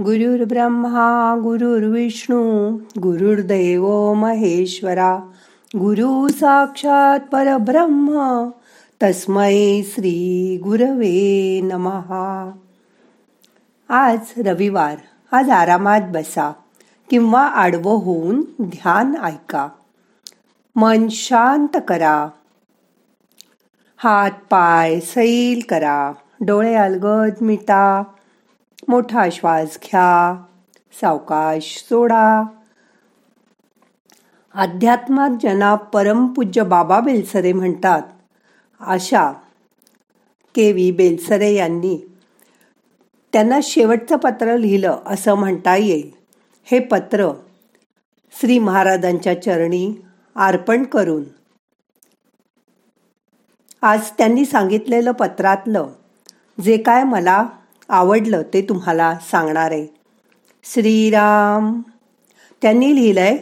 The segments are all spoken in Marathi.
गुरुर्ब्रह्मा गुरुर्विष्णू गुरुर्दैव महेश्वरा गुरु साक्षात परब्रह्म तस्मै श्री गुरवे नमहा आज रविवार आज आरामात बसा किंवा आडवं होऊन ध्यान ऐका. मन शांत करा. हात पाय सैल करा. डोळे अलगद मिटा. मोठा श्वास घ्या सावकाश सोडा. अध्यात्मात ज्यांना परमपूज्य बाबा बेलसरे म्हणतात अशा के व्ही बेलसरे यांनी त्यांना शेवटचं पत्र लिहिलं असं म्हणता येईल. हे पत्र श्री महाराजांच्या चरणी अर्पण करून आज त्यांनी सांगितलेलं पत्रातलं जे काय मला आवडलं ते तुम्हाला सांगणार आहे. श्रीराम. त्यांनी लिहिलंय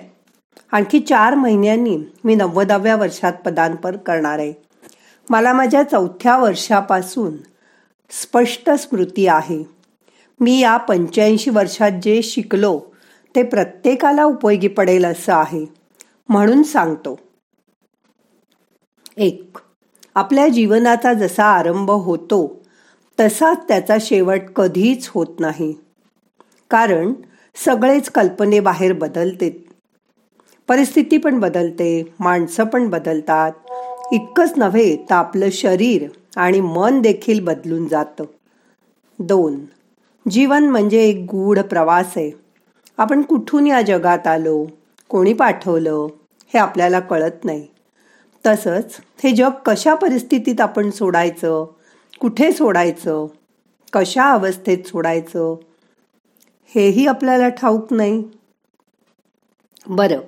आणखी चार महिन्यांनी मी नव्वदाव्या वर्षात पदांपर करणार आहे. मला माझ्या चौथ्या वर्षापासून स्पष्ट स्मृती आहे. मी या पंच्याऐंशी वर्षात जे शिकलो ते प्रत्येकाला उपयोगी पडेल असं आहे म्हणून सांगतो. एक आपल्या जीवनाचा जसा आरंभ होतो तसाच त्याचा शेवट कधीच होत नाही. कारण सगळेच कल्पनेबाहेर बदलते. परिस्थिती पण बदलते माणसं पण बदलतात. इतकंच नव्हे तर आपलं शरीर आणि मन देखील बदलून जातं. दोन जीवन म्हणजे एक गूढ प्रवास आहे. आपण कुठून या जगात आलो कोणी पाठवलं हे आपल्याला कळत नाही. तसंच हे जग कशा परिस्थितीत आपण सोडायचं कुठे सोडायचं? कशा अवस्थेत सोडायचं? हेही आपल्याला ठाऊक नाही. बरं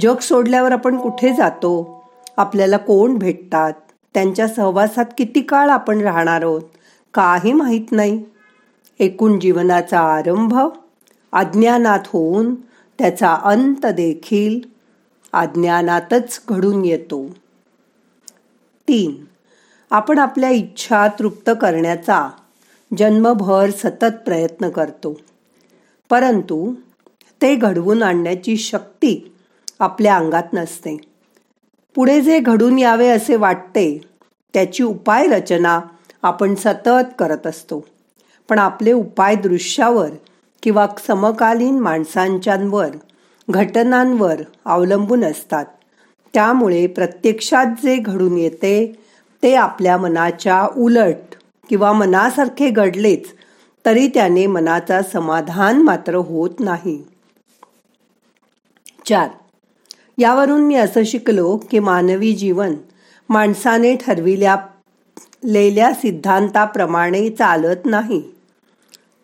जग सोडल्यावर आपण कुठे जातो? आपल्याला कोण भेटतात? त्यांच्या सहवासात किती काळ आपण राहणार आहोत? काही माहीत नाही. एकूण जीवनाचा आरंभ अज्ञानात होऊन त्याचा अंत देखील अज्ञानातच घडून येतो. तीन आपण आपल्या इच्छा तृप्त करण्याचा जन्मभर सतत प्रयत्न करतो. परंतु ते घडवून आणण्याची शक्ती आपल्या अंगात नसते. पुढे जे घडून यावे असे वाटते त्याची उपाय रचना आपण सतत करत असतो. पण आपले उपाय दृश्यावर किंवा समकालीन माणसांच्यावर घटनांवर अवलंबून असतात. त्यामुळे प्रत्यक्षात जे घडून येते ते आपल्या मनाच्या उलट किंवा मनासारखे घडलेच तरी त्याने मनाचा समाधान मात्र होत नाही. चार. यावरून मी असं शिकलो की मानवी जीवन माणसाने ठरविल्या लेल्या सिद्धांताप्रमाणे चालत नाही.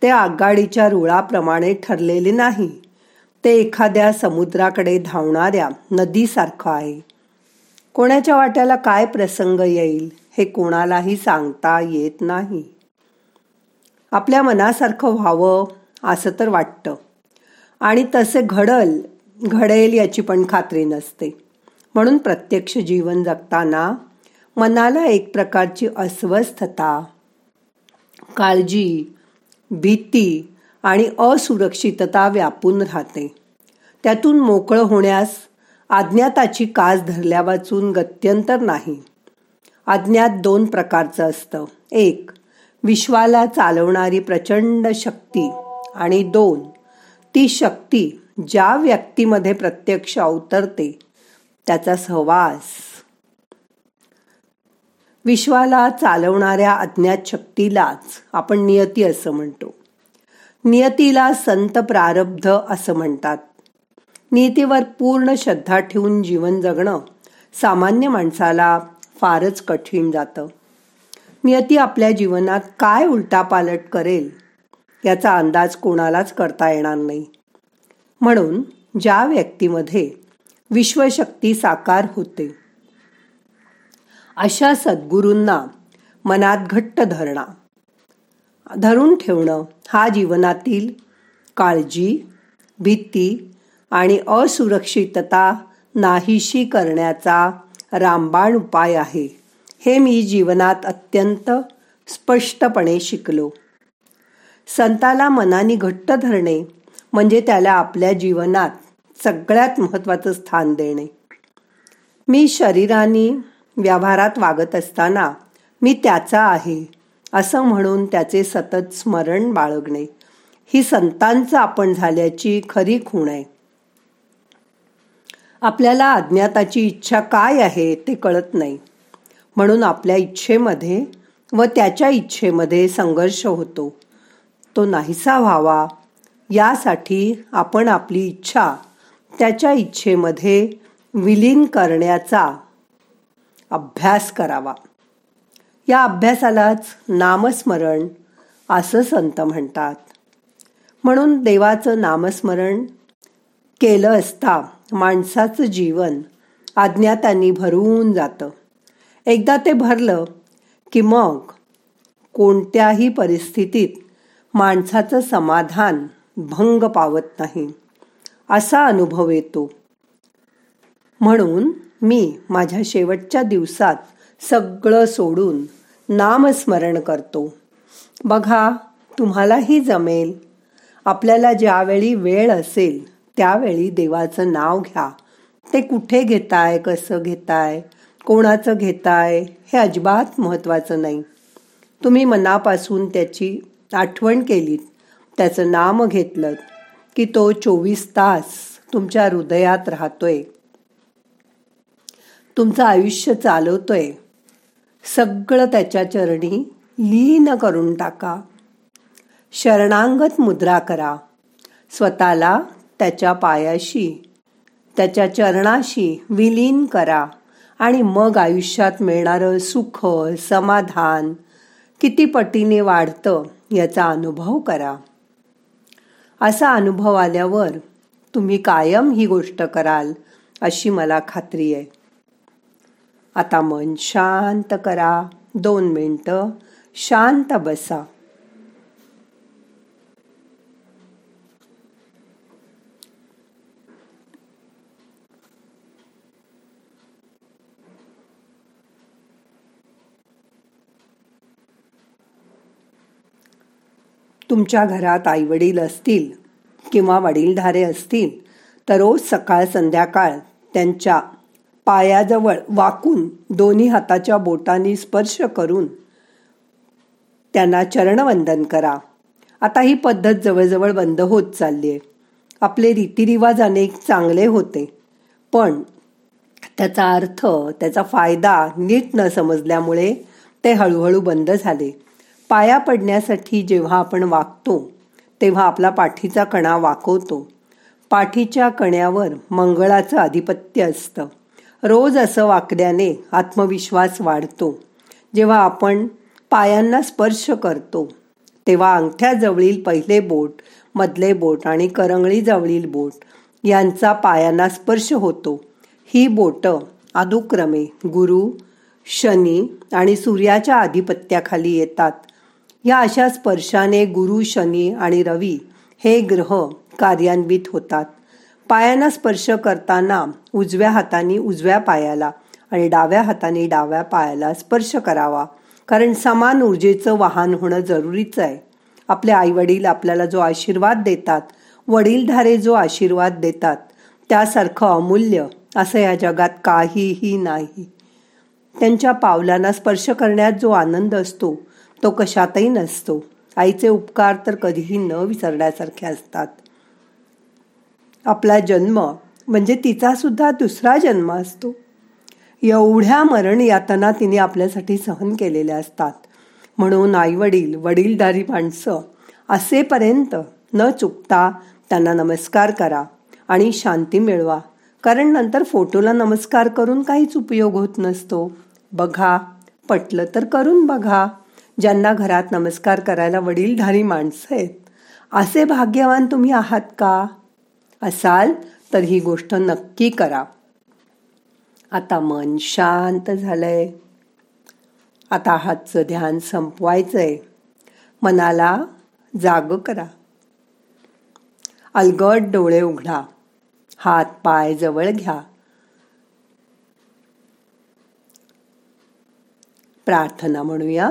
ते आगगाडीच्या रुळाप्रमाणे ठरलेले नाही. ते एखाद्या समुद्राकडे धावणाऱ्या नदीसारखं आहे. कोणाच्या वाट्याला काय प्रसंग येईल हे कोणालाही सांगता येत नाही. आपल्या मनासारखं व्हावं असं तर वाटतं. आणि तसे घडल घडेल याची पण खात्री नसते. म्हणून प्रत्यक्ष जीवन जगताना मनाला एक प्रकारची अस्वस्थता काळजी भीती आणि असुरक्षितता व्यापून राहते. त्यातून मोकळं होण्यास अज्ञाताची कास धरल्या वाचून गत्यंतर नाही. अज्ञात दोन प्रकारचं असतं. एक विश्वाला चालवणारी प्रचंड शक्ती आणि दोन ती शक्ती ज्या व्यक्तीमध्ये प्रत्यक्ष अवतरते त्याचा सहवास. विश्वाला चालवणाऱ्या अज्ञात शक्तीलाच आपण नियती असं म्हणतो. नियतीला संत प्रारब्ध असं म्हणतात. नीतीवर पूर्ण श्रद्धा ठेवून जीवन जगणं सामान्य माणसाला फारच कठीण जातं. नियती आपल्या जीवनात काय उलटापालट करेल याचा अंदाज कोणालाच करता येणार नाही. म्हणून ज्या व्यक्तीमध्ये विश्वशक्ती साकार होते अशा सद्गुरूंना मनात घट्ट धरणा धरून ठेवणं हा जीवनातील काळजी भीती आणि असुरक्षितता नाहीशी करण्याचा रामबाण उपाय आहे. हे मी जीवनात अत्यंत स्पष्टपणे शिकलो. संताला मनाने घट्ट धरणे म्हणजे त्याला आपल्या जीवनात सगळ्यात महत्वाचं स्थान देणे. मी शरीराने व्यवहारात वागत असताना मी त्याचा आहे असं म्हणून त्याचे सतत स्मरण बाळगणे. ही संतांचं आपण झाल्याची खरी खूण आहे. आपल्याला अज्ञाताची इच्छा काय आहे ते कळत नाही. म्हणून आपल्या इच्छेमध्ये व त्याच्या इच्छेमध्ये संघर्ष होतो. तो नाहीसा व्हावा. यासाठी आपण आपली इच्छा त्याच्या इच्छेमध्ये विलीन करण्याचा अभ्यास करावा. या अभ्यासालाच नामस्मरण असं संत म्हणतात. म्हणून देवाचं नामस्मरण केलं असता माणसाचं जीवन अज्ञातांनी भरून जातं. एकदा ते भरलं की मग कोणत्याही परिस्थितीत माणसाचं समाधान भंग पावत नाही. असा अनुभव येतो. म्हणून मी माझ्या शेवटच्या दिवसात सगळं सोडून नामस्मरण करतो. बघा तुम्हालाही जमेल. आपल्याला ज्यावेळी वेळ असेल त्यावेळी देवाचं नाव घ्या. ते कुठे घेताय कसं घेताय कोणाचं घेताय हे अजिबात महत्वाचं नाही. तुम्ही मनापासून त्याची आठवण केलीत त्याचं नाम घेतलं की तो चोवीस तास तुमच्या हृदयात राहतोय. तुमचं आयुष्य चालवतोय. सगळं त्याच्या चरणी लीन करून टाका. शरणांगत मुद्रा करा. स्वतःला त्याच्या पायाशी त्याच्या चरणाशी विलीन करा आणि मग आयुष्यात मिळणारं सुख समाधान किती पटीने वाढतं याचा अनुभव करा. असा अनुभव आल्यावर तुम्ही कायम ही गोष्ट कराल अशी मला खात्री आहे. आता मन शांत करा. दोन मिनटं शांत बसा. तुमच्या घरात आईवडील असतील किंवा वडीलधारे असतील तर रोज सकाळ संध्याकाळ त्यांच्या पायाजवळ वाकून दोन्ही हाताच्या बोटांनी स्पर्श करून त्यांना चरणवंदन करा. आता ही पद्धत जवळजवळ बंद होत चालली आहे आपले रीतिरिवाज अनेक चांगले होते पण त्याचा अर्थ त्याचा फायदा नीट न समजल्यामुळे ते हळूहळू बंद झाले. पाया पडण्यासाठी जेव्हा आपण वागतो तेव्हा आपला पाठीचा कणा वाकवतो. पाठीच्या कण्यावर मंगळाचं आधिपत्य असतं. रोज असं वाकल्याने आत्मविश्वास वाढतो. जेव्हा आपण पायांना स्पर्श करतो तेव्हा अंगठ्याजवळील पहिले बोट मधले बोट आणि करंगळीजवळील बोट यांचा पायांना स्पर्श होतो. ही बोटं अनुक्रमे गुरु शनी आणि सूर्याच्या आधिपत्याखाली येतात. या अशा स्पर्शाने गुरु शनी आणि रवी हे ग्रह कार्यान्वित होतात. पायांना स्पर्श करताना उजव्या हाताने उजव्या पायाला आणि डाव्या हाताने डाव्या पायाला स्पर्श करावा कारण समान ऊर्जेचं वाहन होणं जरुरीचं आहे. आपले आई वडील आपल्याला जो आशीर्वाद देतात वडीलधारे जो आशीर्वाद देतात त्यासारखं अमूल्य असं या जगात काहीही नाही. त्यांच्या पावलांना स्पर्श करण्यात जो आनंद असतो तो कशातही नसतो. आईचे उपकार तर कधीही न विसरण्यासारखे असतात. आपला जन्म म्हणजे तिचा सुद्धा दुसरा जन्म असतो. एवढ्या मरण यातना तिने आपल्यासाठी सहन केलेल्या असतात. म्हणून आई वडील वडीलधारी माणसं असेपर्यंत न चुकता त्यांना नमस्कार करा आणि शांती मिळवा. कारण नंतर फोटोला नमस्कार करून काहीच उपयोग होत नसतो. बघा पटलं तर करून बघा. ज्यांना घरात नमस्कार करायला वडीलधारी माणसं आहेत. असे भाग्यवान तुम्ही आहात का? असाल तर ही गोष्ट नक्की करा. आता मन शांत झालंय. आता हातचं ध्यान संपवायचंय. मनाला जाग करा. अलगट डोळे उघडा. हात पाय जवळ घ्या. प्रार्थना म्हणूया.